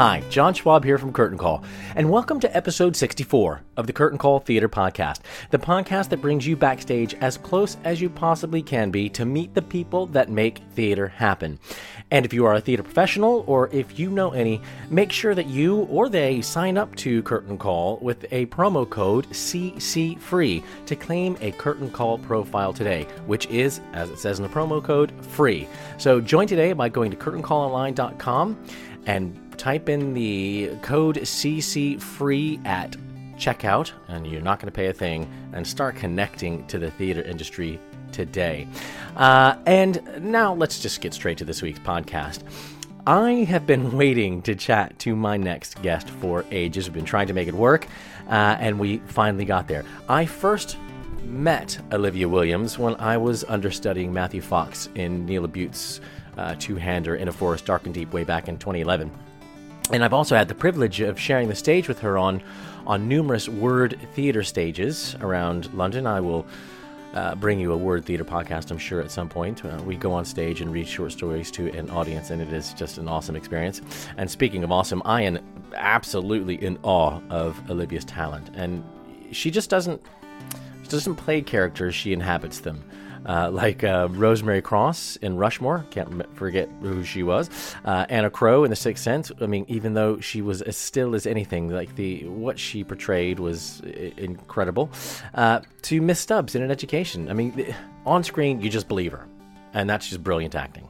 Hi, John Schwab here from Curtain Call, and welcome to episode 64 of the Curtain Call Theater Podcast, the podcast that brings you backstage as close as you possibly can be to meet the people that make theater happen. And if you are a theater professional, or if you know any, make sure that you or they sign up to Curtain Call with a promo code CC Free to claim a Curtain Call profile today, which is, as it says in the promo code, free. So join today by going to curtaincallonline.com and type in the code CC free at checkout, and you're not going to pay a thing, and start connecting to the theater industry today. Uh, and now let's just get straight to this week's podcast. I have been waiting to chat to my next guest for ages. We've been trying to make it work, uh, and we finally got there. I first met Olivia Williams when I was understudying Matthew Fox in Neil LaBute's uh, two-hander in a forest dark and deep way back in 2011 and I've also had the privilege of sharing the stage with her on on numerous word theater stages around London. I will uh, bring you a word theater podcast, I'm sure, at some point. Uh, we go on stage and read short stories to an audience, and it is just an awesome experience. And speaking of awesome, I am absolutely in awe of Olivia's talent, and she just doesn't she doesn't play characters; she inhabits them uh, like uh, Rosemary Cross in Rushmore. Can't forget who she was. Uh, Anna Crowe in The Sixth Sense. I mean, even though she was as still as anything, like the what she portrayed was I- incredible. Uh, to Miss Stubbs in an Education. I mean, on screen you just believe her, and that's just brilliant acting.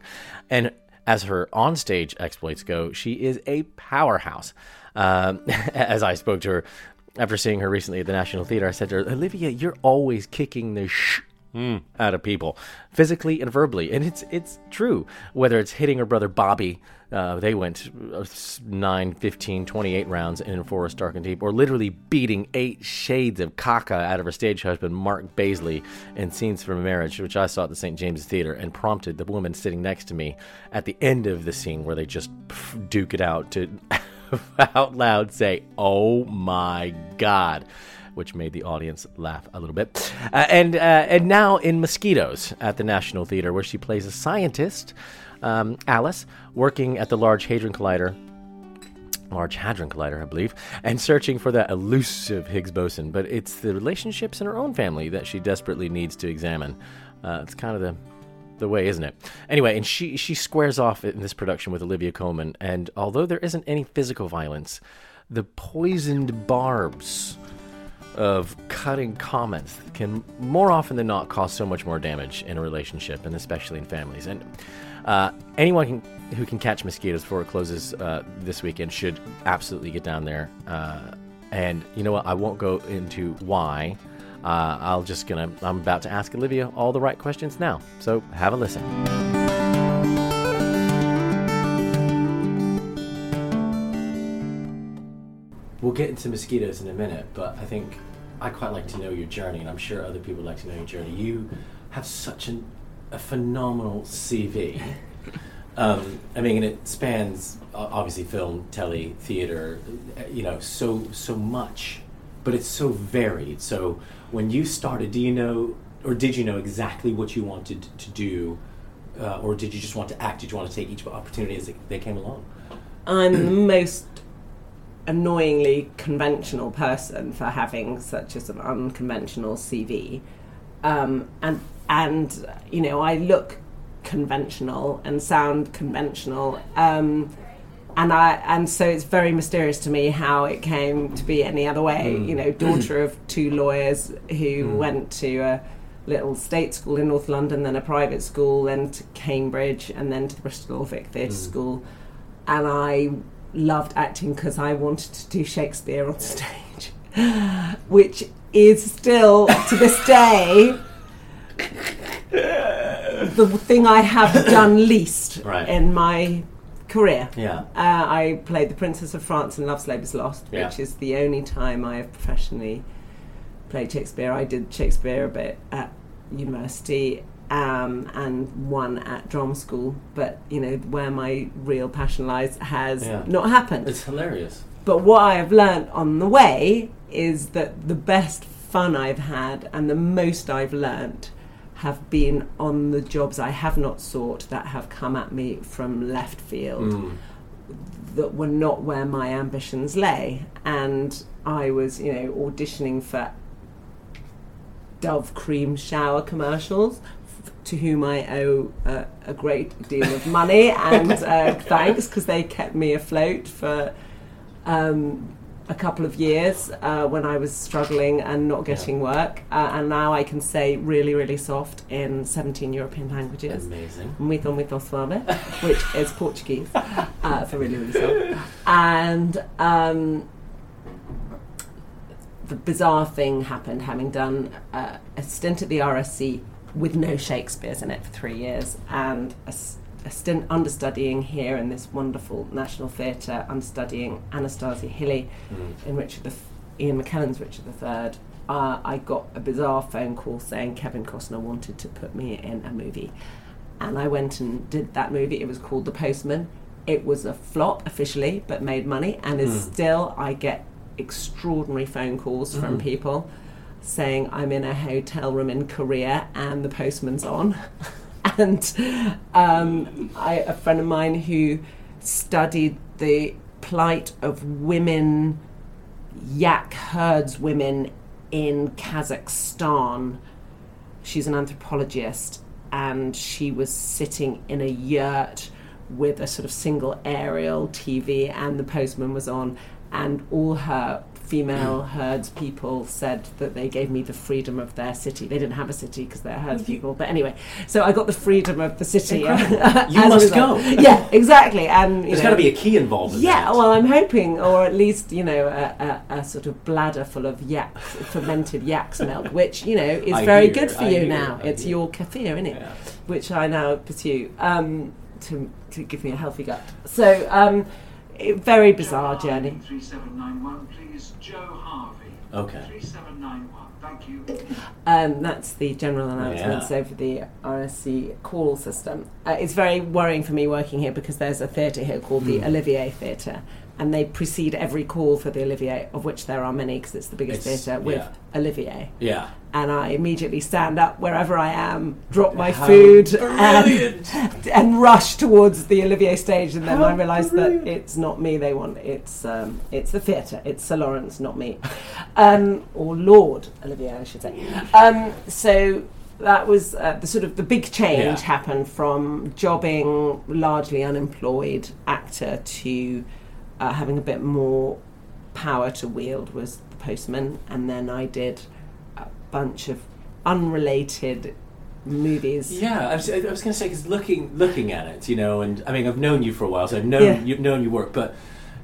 And as her onstage exploits go, she is a powerhouse. Um, as I spoke to her after seeing her recently at the National Theater, I said to her, Olivia, you're always kicking the sh Mm. out of people, physically and verbally, and it's it's true. Whether it's hitting her brother Bobby, uh, they went 9, 15, 28 rounds in Forest Dark and Deep, or literally beating eight shades of caca out of her stage husband Mark Bazeley in Scenes from a Marriage, which I saw at the St. James's Theater, and prompted the woman sitting next to me at the end of the scene where they just duke it out to out loud say, "Oh my God." Which made the audience laugh a little bit. Uh, and uh, and now in Mosquitoes at the National Theater, where she plays a scientist, um, Alice, working at the Large Hadron Collider. Large Hadron Collider, I believe, and searching for that elusive Higgs boson. But it's the relationships in her own family that she desperately needs to examine. Uh, it's kind of the the way, isn't it? Anyway, and she she squares off in this production with Olivia Colman, and although there isn't any physical violence, the poisoned barbs of cutting comments can more often than not cause so much more damage in a relationship and especially in families. And uh, anyone can, who can catch mosquitoes before it closes uh, this weekend should absolutely get down there. Uh, and you know what? I won't go into why. Uh, i'll just gonna i'm about to ask olivia all the right questions now. So have a listen We'll get into mosquitoes in a minute, but I think I quite like to know your journey, and I'm sure other people like to know your journey. You have such an, a phenomenal CV. Um, I mean, and it spans obviously film, telly, theater, you know, so so much, but it's so varied. So when you started, do you know, or did you know exactly what you wanted to do uh, or did you just want to act? Did you want to take each opportunity as they, came along? I'm the most annoyingly conventional person for having such a sort of unconventional CV, um, and and you know I look conventional and sound conventional. Um, and I and so it's very mysterious to me how it came to be any other way. You know, daughter of two lawyers who went to a little state school in North London, then a private school, then to Cambridge, and then to the Bristol Vic Theatre School. And I loved acting because I wanted to do Shakespeare on stage, which is still to this day the thing I have done least Right. in my career. Yeah. Uh, I played the Princess of France in Love's Labour's Lost, Yeah. which is the only time I have professionally played Shakespeare. I did Shakespeare a bit at university um, and one at drama school, but you know where my real passion lies has Yeah. not happened. It's hilarious. But what I have learnt on the way is that the best fun I've had and the most I've learnt have been on the jobs I have not sought that have come at me from left field that were not where my ambitions lay. And I was, you know, auditioning for Dove cream shower commercials. To whom I owe uh, a great deal of money and uh, thanks because they kept me afloat for um, a couple of years uh, when I was struggling and not getting work. Uh, and now I can say really, really soft in 17 European languages. Amazing. Muito, muito suave, which is Portuguese uh, for really, really soft. And um, the bizarre thing happened having done uh, a stint at the RSC with no Shakespeare's in it for three years and a, a stint understudying here in this wonderful National Theatre, understudying Anastasia Hille mm. in Richard the, Ian McKellen's Richard III. Uh, I got a bizarre phone call saying Kevin Costner wanted to put me in a movie. And I went and did that movie. It was called The Postman. It was a flop officially, but made money. And is mm. still, I get extraordinary phone calls from mm. people saying I'm in a hotel room in Korea and the postman's on. and um, I, a friend of mine who studied the plight of women, yak herdswomen in Kazakhstan she's an anthropologist and she was sitting in a yurt with a sort of single aerial TV and the postman was on and all her female herds people said that they gave me the freedom of their city. They didn't have a city because they're herds people, but anyway, so I got the freedom of the city. You must go. Yeah, exactly. And you There's know, got to be a key involved in yeah, that. well, I'm hoping, or at least you know, a, a, a sort of bladder full of yak, fermented yak's milk, which you know is I very hear, good for I you hear, now. I it's hear. your kefir, isn't it? Yeah. Which I now pursue um, to to give me a healthy gut. So, um, it, very bizarre journey. 3791, please. Joe Harvey. Okay. 3791, thank you. Um, that's the general announcements Yeah. over the RSC call system. Uh, it's very worrying for me working here because there's a theatre here called the Olivier Theatre, and they precede every call for the Olivier, of which there are many because it's the biggest It's- theatre with yeah. Olivier. Yeah. And I immediately stand up wherever I am, drop my How food, and, and rush towards the Olivier stage. And then I realise that it's not me they want; it's um, it's the theatre. It's Sir Laurence, not me, um, or Lord Olivier, I should say. Um, so that was uh, the sort of the big change Yeah. happened from jobbing largely unemployed actor to uh, having a bit more power to wield was the postman, and then I did bunch of unrelated movies. Yeah, I was, I was going to say because looking looking at it, you know, and I mean, I've known you for a while, so I've known Yeah. you've known your work, but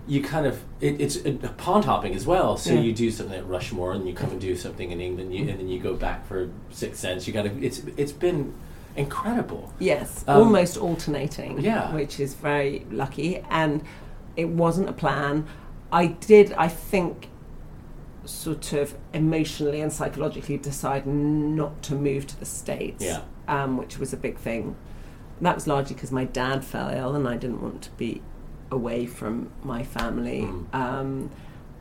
you kind of it, it's uh, pond hopping as well. So Yeah. you do something at Rushmore, and you come and do something in England, you, and then you go back for Sixth Sense. You got to it's it's been incredible. Yes, Um, almost alternating. yeah. which is very lucky, and it wasn't a plan. I did, I think, sort of emotionally and psychologically decide not to move to the states. Yeah. um, which was a big thing. And that was largely because my dad fell ill, and I didn't want to be away from my family. Mm. Um,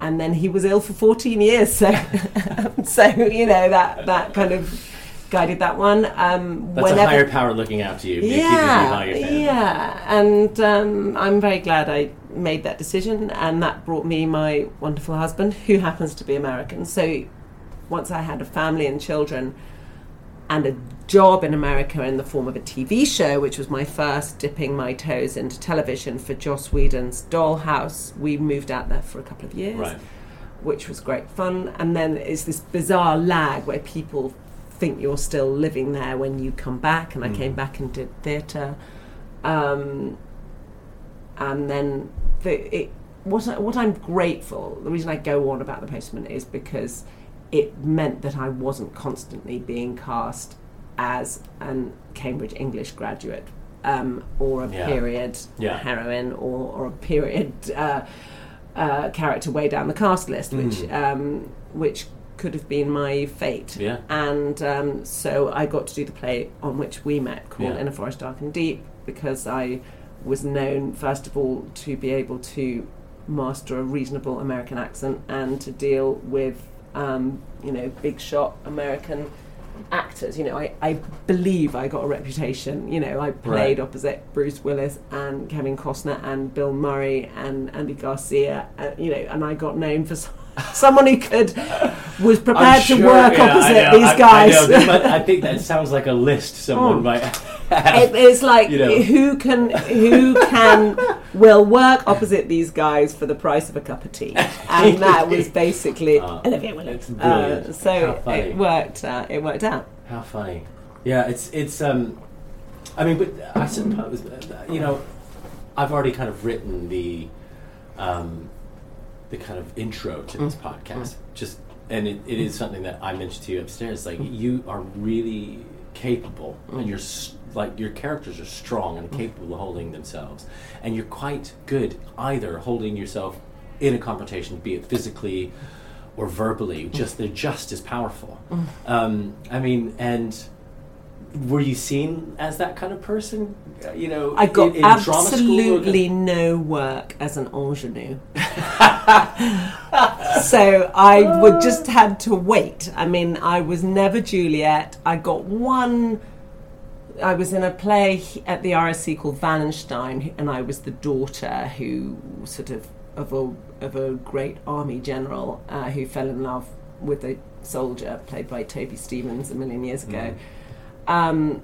and then he was ill for 14 years, so so you know that that kind of guided that one. Um, That's whenever, a higher power looking after you. yeah, by your family. yeah, and um, I'm very glad I made that decision, and that brought me my wonderful husband, who happens to be American. So once I had a family and children, and a job in America in the form of a TV show, which was my first dipping my toes into television for Joss Whedon's Dollhouse. We moved out there for a couple of years, Right. which was great fun. And then it's this bizarre lag where people think you're still living there when you come back. And I came back and did theatre. Um, and then the, it, what, I, what I'm grateful, the reason I go on about the postman is because it meant that I wasn't constantly being cast as an Cambridge English graduate um, or a Yeah. period Yeah. heroine or, or a period uh, uh, character way down the cast list, which um, which could have been my fate. Yeah. And um, so I got to do the play on which we met, called. In a Forest Dark and Deep, because I was known first of all to be able to master a reasonable American accent and to deal with um, you know big shot American actors. You know, I, I believe I got a reputation. You know, I played Right. opposite Bruce Willis and Kevin Costner and Bill Murray and Andy Garcia. Uh, you know, and I got known for someone who could was prepared to work yeah, I opposite know, these guys. I know, but I think that sounds like a list someone Oh. might. It- it's like You know. who can who can will work opposite these guys for the price of a cup of tea, and that was basically Uh, Olivia Williams. it's brilliant. Uh, so it worked. Uh, it worked out. How funny. Yeah, it's it's um I mean but I suppose you know I've already kind of written the um the kind of intro to this podcast. Just and it, it is something that I mentioned to you upstairs like you are really capable and you're s- like your characters are strong and capable of holding themselves and you're quite good either holding yourself in a confrontation be it physically or verbally just they're just as powerful um, i mean and were you seen as that kind of person Uh, you know I got in, in absolutely no work as an ingenue. so I would just had to wait. I mean, I was never Juliet. I got one. I was in a play at the RSC called Wallenstein, and I was the daughter who sort of of a of a great army general uh, who fell in love with a soldier played by Toby Stevens a million years ago. Um,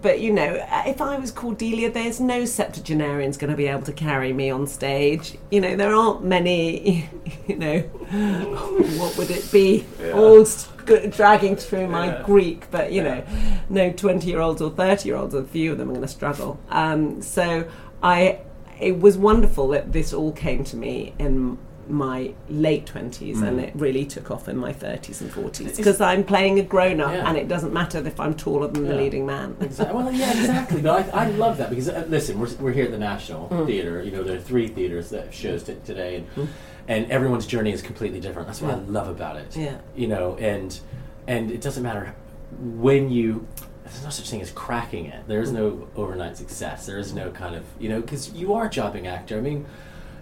but you know, if I was Cordelia, there's no septuagenarian's going to be able to carry me on stage. You know, there aren't many. You know, what would it be? All sc- dragging through my Greek, but you know, no twenty-year-olds or thirty-year-olds. A few of them are going to struggle. Um, so I, it was wonderful that this all came to me in my late 20s and Mm. it really took off in my 30s and 40s because I'm playing a grown up Yeah. and it doesn't matter if I'm taller than the leading man. Exa- Well, yeah, exactly. But I, I love that because uh, listen, we're, we're here at the National Mm. Theater. You know, there are three theaters that shows t- today, and and everyone's journey is completely different. That's what I love about it. Yeah. You know, and and it doesn't matter when you. There's no such thing as cracking it. There is no overnight success. There is no kind of you know because you are a jobbing actor. I mean,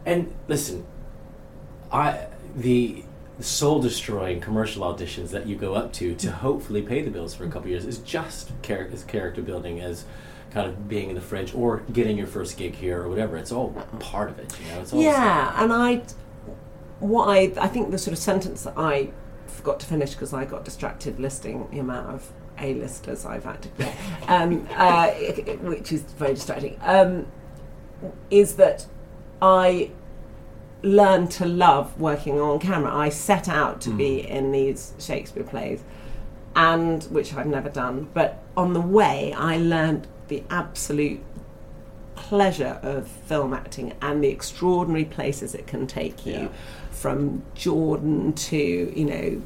and listen, I the soul destroying commercial auditions that you go up to to hopefully pay the bills for a couple years is just char- as character building as kind of being in the fridge or getting your first gig here or whatever. It's all part of it, you know. It's all Yeah, and I, what I, I think the sort of sentence that I forgot to finish because I got distracted listing the amount of A-listers I've acted with, um, uh, which is very distracting, um, is that I learned to love working on camera. I set out to be mm. in these Shakespeare plays, and which I've never done. But on the way, I learned the absolute pleasure of film acting and the extraordinary places it can take you, Yeah. from Jordan to you know.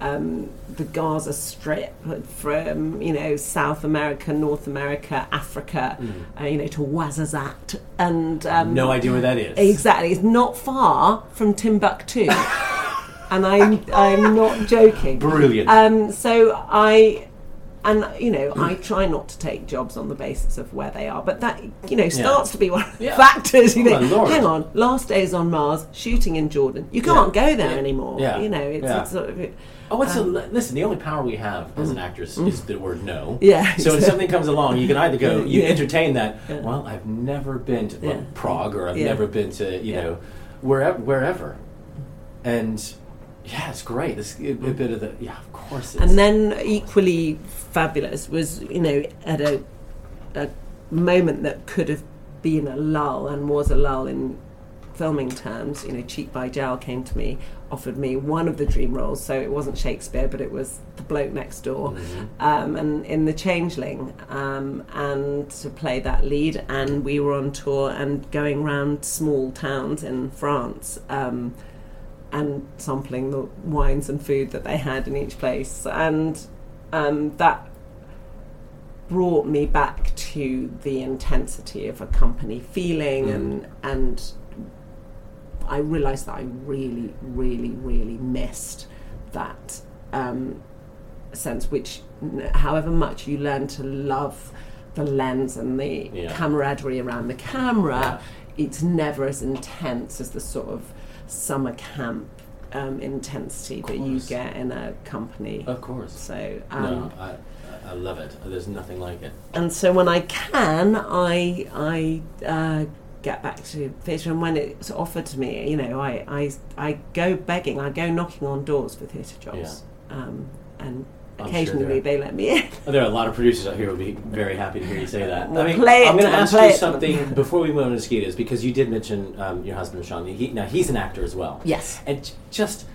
Um, the Gaza Strip, from you know South America, North America, Africa, uh, you know to Ouarzazate, and um, No idea where that is. Exactly, it's not far from Timbuktu, and I'm I'm not joking. Brilliant. Um, so I and you know, I try not to take jobs on the basis of where they are, but that you know starts to be one of the Yeah. factors. You Oh, know, hang on, last days on Mars, shooting in Jordan, you can't go there Yeah. anymore. Yeah. You know, it's, Yeah. it's sort of. Oh, it's um, a, listen. The only power we have as an actress is the word no. Yeah, So when exactly. something comes along, you can either go, you Yeah. entertain that. Well, I've never been to well, Yeah. Prague, or I've Yeah. never been to you Yeah. know wherever, wherever, and yeah, it's great. It's a, a bit of the yeah, of course. It's, And then equally fabulous was, you know, at a, a moment that could have been a lull and was a lull in filming terms. You know, Cheek by Jowl came to me, offered me one of the dream roles. So it wasn't Shakespeare, but it was the bloke next door, um, and in The Changeling, um, and to play that lead. And we were on tour and going round small towns in France. Um, and sampling the wines and food that they had in each place. And um, that brought me back to the intensity of a company feeling and and I realised that I really, really, really missed that um, sense, which, however much you learn to love the lens and the Yeah. camaraderie around the camera, Yeah. it's never as intense as the sort of summer camp um, intensity that you get in a company. of course. So, um, no, I, I love it. There's nothing like it. and so when I can, I I uh, get back to theatre, and when it's offered to me, you know, I I, I go begging, I go knocking on doors for theatre jobs, um, and I'm sure occasionally there- they let me in. There are a lot of producers out here who would be very happy to hear you say that. Well, I mean, play I'm going to ask you something before we move on to mosquitoes because you did mention um, your husband Rhashan. He, now he's an actor as well. Yes. and just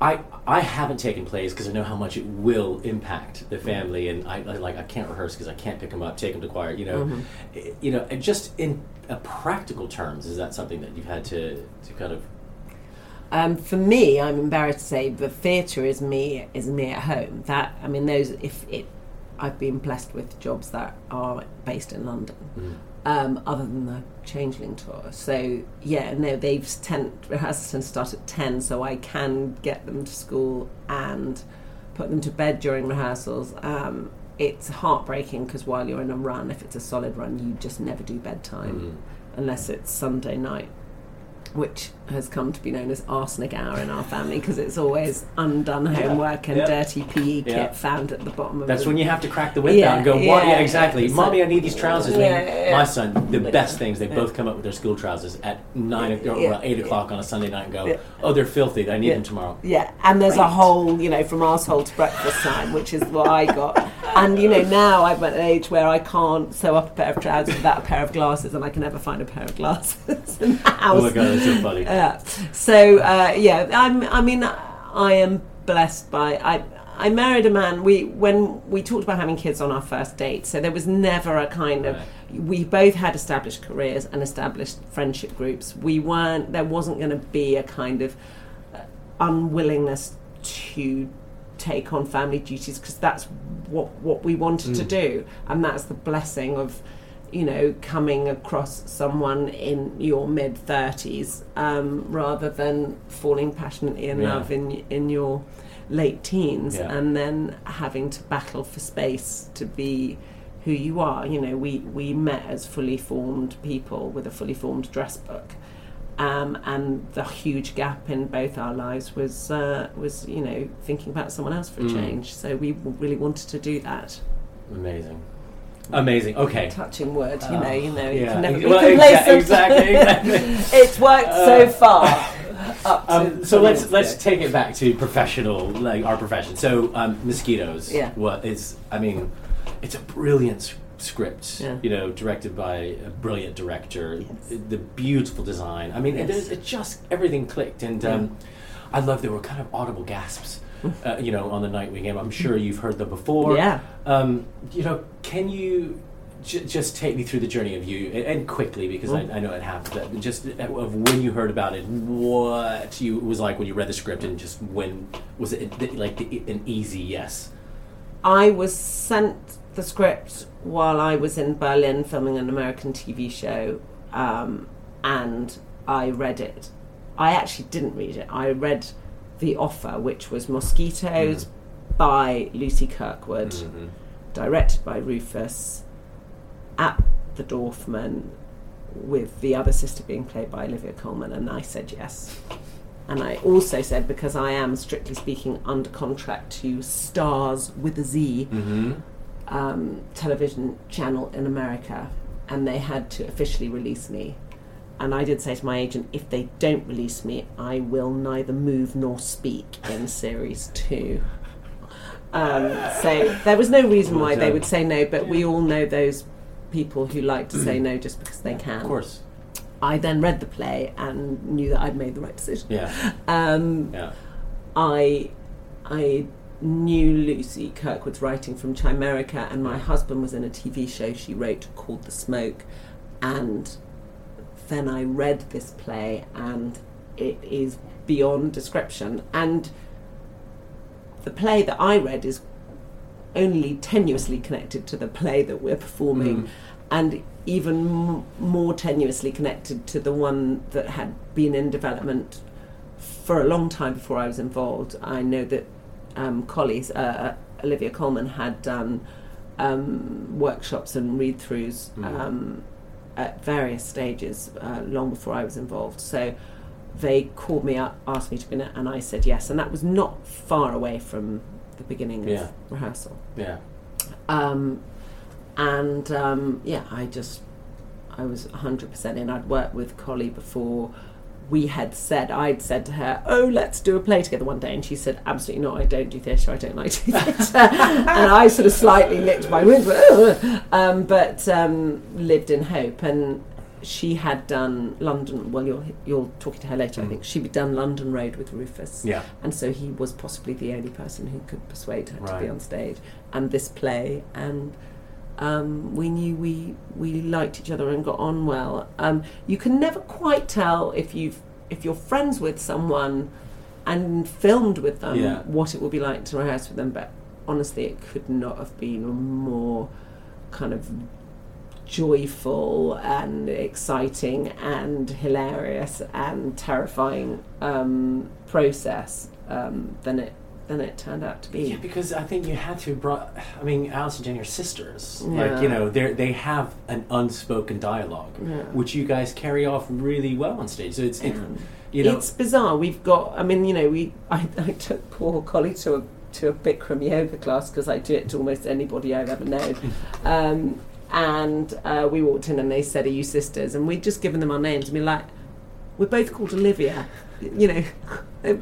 I I haven't taken plays because I know how much it will impact the family, and I, I like I can't rehearse because I can't pick them up, take them to choir. You know, Mm-hmm. You know, and just in uh, practical terms, is that something that you've had to to kind of Um, for me, I'm embarrassed to say the theatre is me is me at home. That I mean, those if it, I've been blessed with jobs that are based in London, um, other than the Changeling tour. So yeah, no, they've ten rehearsals and start at ten, so I can get them to school and put them to bed during rehearsals. Um, it's heartbreaking because while you're in a run, if it's a solid run, you just never do bedtime unless it's Sunday night which has come to be known as arsenic hour in our family because it's always undone homework and yeah. dirty PE kit Yeah. found at the bottom of the That's when you have to crack the whip and go, what? yeah, exactly. Mommy, I need these trousers. I Yeah, yeah, My son, the best things, they both come up with their school trousers at 9 or Yeah, well, 8 yeah. o'clock on a Sunday night and go, oh, they're filthy. I need them tomorrow. Yeah, and there's a whole, you know, from arsehole to breakfast time, which is what I got. And, you know, now I'm at an age where I can't sew up a pair of trousers without a pair of glasses, and I can never find a pair of glasses in the house. Oh my God, that's so funny. Yeah. So uh, yeah, I'm. I mean, I am blessed by. I I married a man. We when we talked about having kids on our first date, so there was never a kind of. We both had established careers and established friendship groups. We weren't. There wasn't going to be a kind of uh, unwillingness to take on family duties because that's what what we wanted to do, and that's the blessing of you know, coming across someone in your mid thirties, um, rather than falling passionately in Yeah. love in in your late teens, Yeah. and then having to battle for space to be who you are. You know, we we met as fully formed people with a fully formed dress book. Um, and the huge gap in both our lives was uh, was you know thinking about someone else for a change. So we really wanted to do that. Amazing. Amazing. Okay. Touching word, you know, you know, you yeah. can never be Well, complacent. exactly, exactly, it's worked so far. Um, so let's years let's take it back to professional, like our profession. So um, mosquitoes. Yeah. What is? I mean, it's a brilliant script. Yeah. You know, directed by a brilliant director. The beautiful design. I mean, it, Yes. it just everything clicked, and um, I love there were kind of audible gasps. Uh, you know, on the night we came. I'm sure you've heard them before. Yeah. Um, you know, can you j- just take me through the journey of you, and, and quickly because I, I know it happened. But just of when you heard about it, what you it was like when you read the script, and just when was it like the, an easy yes? I was sent the script while I was in Berlin filming an American TV show, um, and I read it. I actually didn't read it. I read the offer, which was Mosquitoes by Lucy Kirkwood, directed by Rufus, at the Dorfman, with the other sister being played by Olivia Colman, and I said yes. And I also said because I am strictly speaking under contract to Stars with a Z Mm-hmm. Um, television channel in America, and they had to officially release me. And I did say to my agent, if they don't release me, I will neither move nor speak in series two. Um, so there was no reason why they would say no, but we all know those people who like to say no just because they can. Of course. I then read the play and knew that I'd made the right decision. Yeah. Um, Yeah. I I knew Lucy Kirkwood's writing from Chimerica, and my husband was in a TV show she wrote called The Smoke, and then I read this play, and it is beyond description. And the play that I read is only tenuously connected to the play that we're performing, Mm. and even m- more tenuously connected to the one that had been in development for a long time before I was involved. I know that um, colleagues, uh, uh, Olivia Colman, had done um, workshops and read throughs Mm. um, at various stages uh, long before I was involved. So they called me up, asked me to be in it, and I said yes. And that was not far away from the beginning of Yeah. rehearsal. Yeah. Um, and um, yeah, I just I was 100% in. I'd worked with Collie before. We had said, I'd said to her, Oh, let's do a play together one day. And she said, Absolutely not. I don't do theatre. I don't like to do theatre. and I sort of slightly licked my wounds, um, but um, lived in hope. And she had done London, well, you're, you're talking to her later, I think. She'd done London Road with Rufus. Yeah. And so he was possibly the only person who could persuade her to be on stage. And this play, and um, we knew we we liked each other and got on well. Um, you can never quite tell if you've if you're friends with someone and filmed with them Yeah. what it will be like to rehearse with them. But honestly, it could not have been a more kind of joyful and exciting and hilarious and terrifying um, process um, than it than it turned out to be. Yeah, because I think you had to brought. I mean, Alice and Jenny are sisters. Yeah. Like you know, they they have an unspoken dialogue, Yeah. which you guys carry off really well on stage. So it's it, you know, it's bizarre. We've got. I mean, you know, we. I, I took poor Collie to a to a Bikram yoga class because I do it to almost anybody I've ever known. um, and uh, we walked in and they said, "Are you sisters?" And we'd just given them our names and be like, "We're both called Olivia." You know,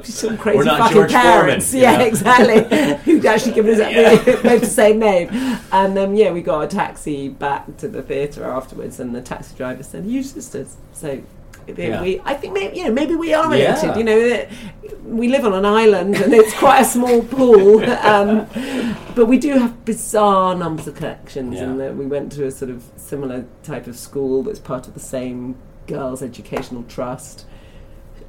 some crazy fucking George parents. Foreman, yeah, know? exactly. Who'd actually given us Yeah. both the same name. And um, yeah, we got a taxi back to the theatre afterwards, and the taxi driver said, "You sisters?" So Yeah. we, I think maybe you know maybe we are Yeah. related. You know, we live on an island and it's quite a small pool, um, but we do have bizarre numbers of connections. Yeah. And we went to a sort of similar type of school that's part of the same girls' educational trust.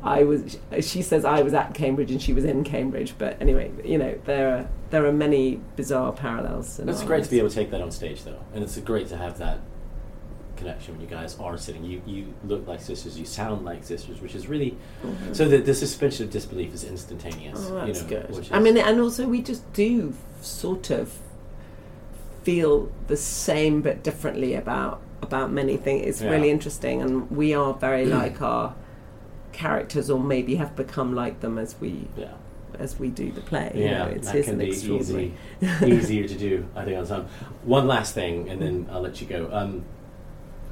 I was. She says I was at Cambridge and she was in Cambridge. But anyway, you know there are there are many bizarre parallels. it's great to be able to take that on stage, though, and it's great to have that connection when you guys are sitting. You you look like sisters, you sound like sisters, which is really so that the suspension of disbelief is instantaneous. Mm-hmm. Oh, that's you know, good. I mean, and also we just do sort of feel the same but differently about about many things. It's Yeah. really interesting, and we are very like our characters, or maybe have become like them as we yeah. as we do the play. you Yeah, know, it's that can be easy, easier to do. I think on some. One last thing, and then I'll let you go. Um,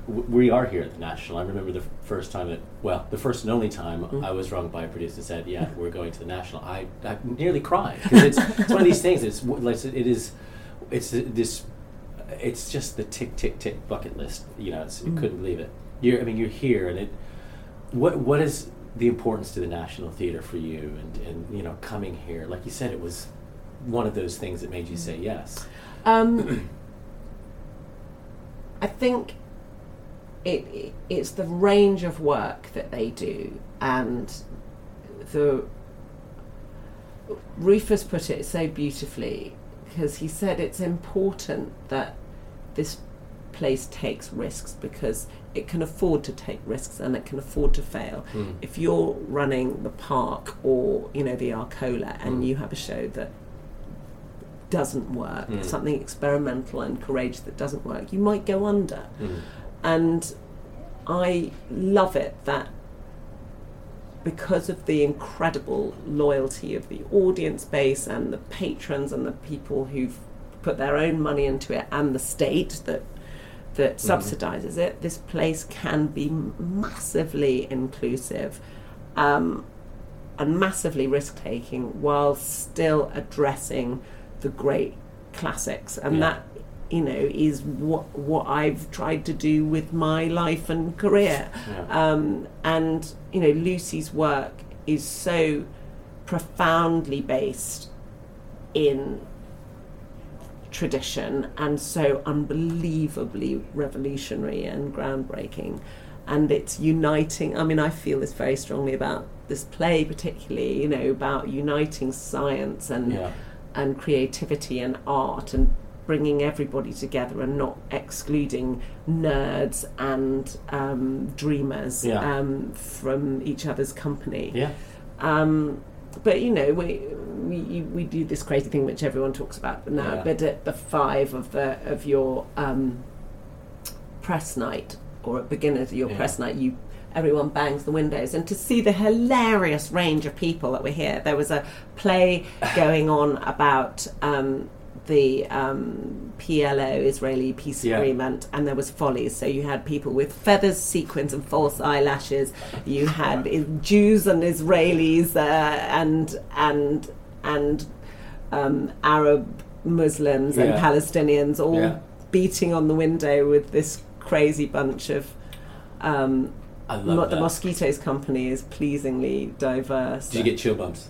w- we are here at the National. I remember the first time that, well, the first and only time Mm-hmm. I was rung by a producer and said, "Yeah, we're going to the National." I, I nearly cried because it's, it's one of these things. It's like it is, it's this, it's just the tick tick tick bucket list. You know, it's, you Mm. couldn't believe it. You're, I mean, you're here, and it. What what is the importance to the National Theatre for you, and and you know, coming here? Like you said, it was one of those things that made you say yes. Um, I think it, it it's the range of work that they do, and the Rufus put it so beautifully because he said it's important that this place takes risks because it can afford to take risks and it can afford to fail. Mm. If you're running the park or you know the Arcola and Mm. you have a show that doesn't work, Mm. something experimental and courageous that doesn't work, you might go under. Mm. And I love it that because of the incredible loyalty of the audience base and the patrons and the people who've put their own money into it and the state that that Mhm. subsidizes it, this place can be massively inclusive um, and massively risk taking while still addressing the great classics. And Yeah. that, you know, is what what I've tried to do with my life and career. Yeah. Um, and you know, Lucy's work is so profoundly based in tradition and so unbelievably revolutionary and groundbreaking. And it's uniting. I mean, I feel this very strongly about this play, particularly. You know, about uniting science and Yeah. and creativity and art and bringing everybody together and not excluding nerds and um, dreamers Yeah. um, from each other's company. Yeah. Um, but you know, we, we we do this crazy thing which everyone talks about now. Yeah. But at the five of the of your um, press night or at beginning of your Yeah. press night, you everyone bangs the windows and to see the hilarious range of people that were here. There was a play going on about. Um, the um, PLO Israeli peace Yeah. agreement, and there was follies. So you had people with feathers, sequins, and false eyelashes. You had Jews and Israelis, uh, and and and um, Arab Muslims and Palestinians all Yeah. beating on the window with this crazy bunch of. Um, I love mo- the. Mosquitoes Company is pleasingly diverse. Did you get chill bumps?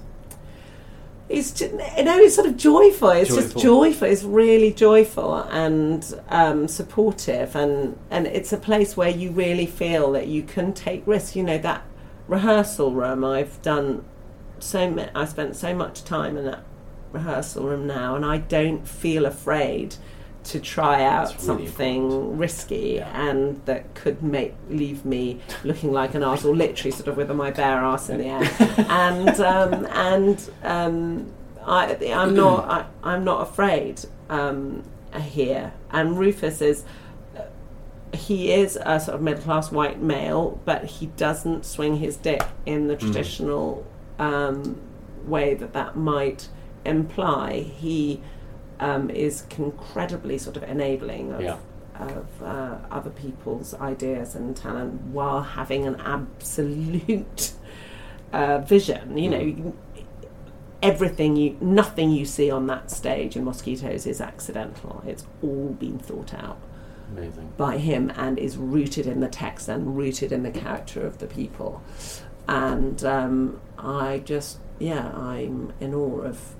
It's just, you know, it's sort of joyful. It's just Joyful. joyful. It's really joyful and um, supportive, and and it's a place where you really feel that you can take risks. You know that rehearsal room. I've done so. Ma- I spent so much time in that rehearsal room now, and I don't feel afraid to try out really something risky and that could make leave me looking like an arse or literally sort of with my bare ass in the air. And um, and um, I, I'm not I, I'm not afraid um, here. And Rufus is he is a sort of middle class white male, but he doesn't swing his dick in the traditional um, way that that might imply. He um, is incredibly sort of enabling of, Yeah. of uh, other people's ideas and talent while having an absolute uh, vision. You know, everything you, nothing you see on that stage in Mosquitoes is accidental. It's all been thought out Amazing. by him and is rooted in the text and rooted in the character of the people. And um, I just, yeah, I'm in awe of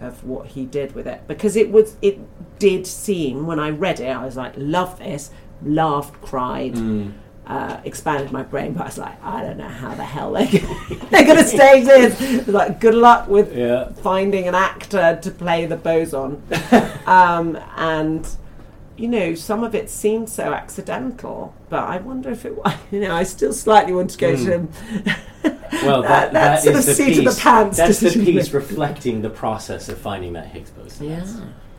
of what he did with it because it was it did seem when I read it I was like love this laughed cried Mm. uh, expanded my brain but I was like I don't know how the hell they're gonna, they're going to stage this like good luck with Yeah. finding an actor to play the boson um, and you know some of it seemed so accidental but I wonder if it you know I still slightly want to go to him Well, that, That- that that sort is of the seat of piece. the pants That's the piece reflecting the process of finding that Higgs boson. Yeah,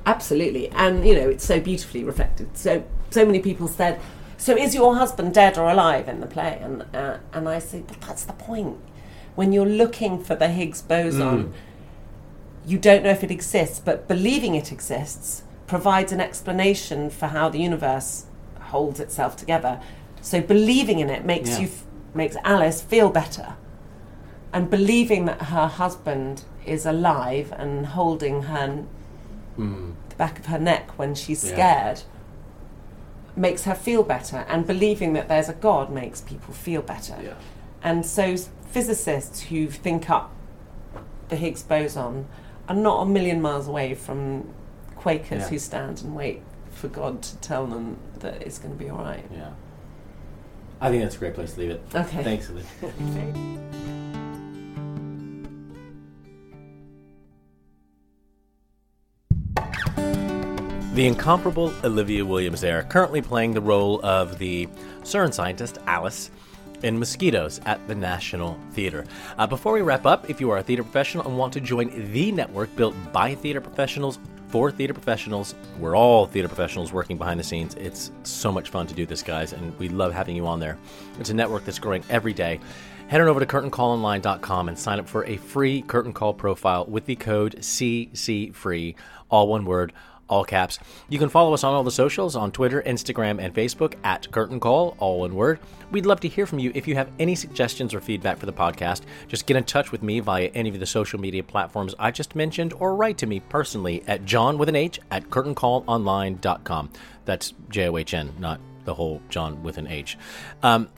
absolutely. And you know, it's so beautifully reflected. So so many people said, "So is your husband dead or alive in the play?" And uh, and I say, "But that's the point. When you're looking for the Higgs boson, you don't know if it exists, but believing it exists provides an explanation for how the universe holds itself together. So believing in it makes Yeah. you f- makes Alice feel better." And believing that her husband is alive and holding her Mm. the back of her neck when she's Yeah. scared makes her feel better and believing that there's a god makes people feel better Yeah. and so physicists who think up the higgs boson are not a million miles away from quakers Yeah. who stand and wait for god to tell them that it's going to be all right Yeah. I think that's a great place to leave it. Okay. Thanks, The incomparable Olivia Williams there, currently playing the role of the CERN scientist Alice. in Mosquitoes at the National Theater. Uh, before we wrap up, if you are a theater professional and want to join the network built by theater professionals for theater professionals, we're all theater professionals working behind the scenes. It's so much fun to do this, guys, and we love having you on there. It's a network that's growing every day. Head on over to curtaincallonline.com and sign up for a free curtain call profile with the code CCFree, all one word all caps. You can follow us on all the socials on Twitter, Instagram, and Facebook at Curtain Call, all one word. We'd love to hear from you. If you have any suggestions or feedback for the podcast, just get in touch with me via any of the social media platforms I just mentioned or write to me personally at John with an H at curtaincallonline.com. That's J O H N, not the whole John with an H. Um,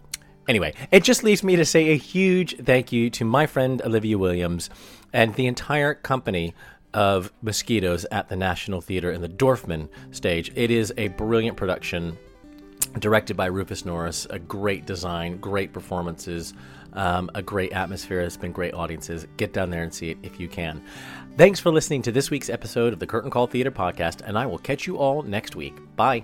Anyway, it just leaves me to say a huge thank you to my friend Olivia Williams and the entire company of Mosquitoes at the National Theater in the Dorfman stage. It is a brilliant production directed by Rufus Norris, a great design, great performances, um, a great atmosphere. It's been great audiences. Get down there and see it if you can. Thanks for listening to this week's episode of the Curtain Call Theater podcast, and I will catch you all next week. Bye.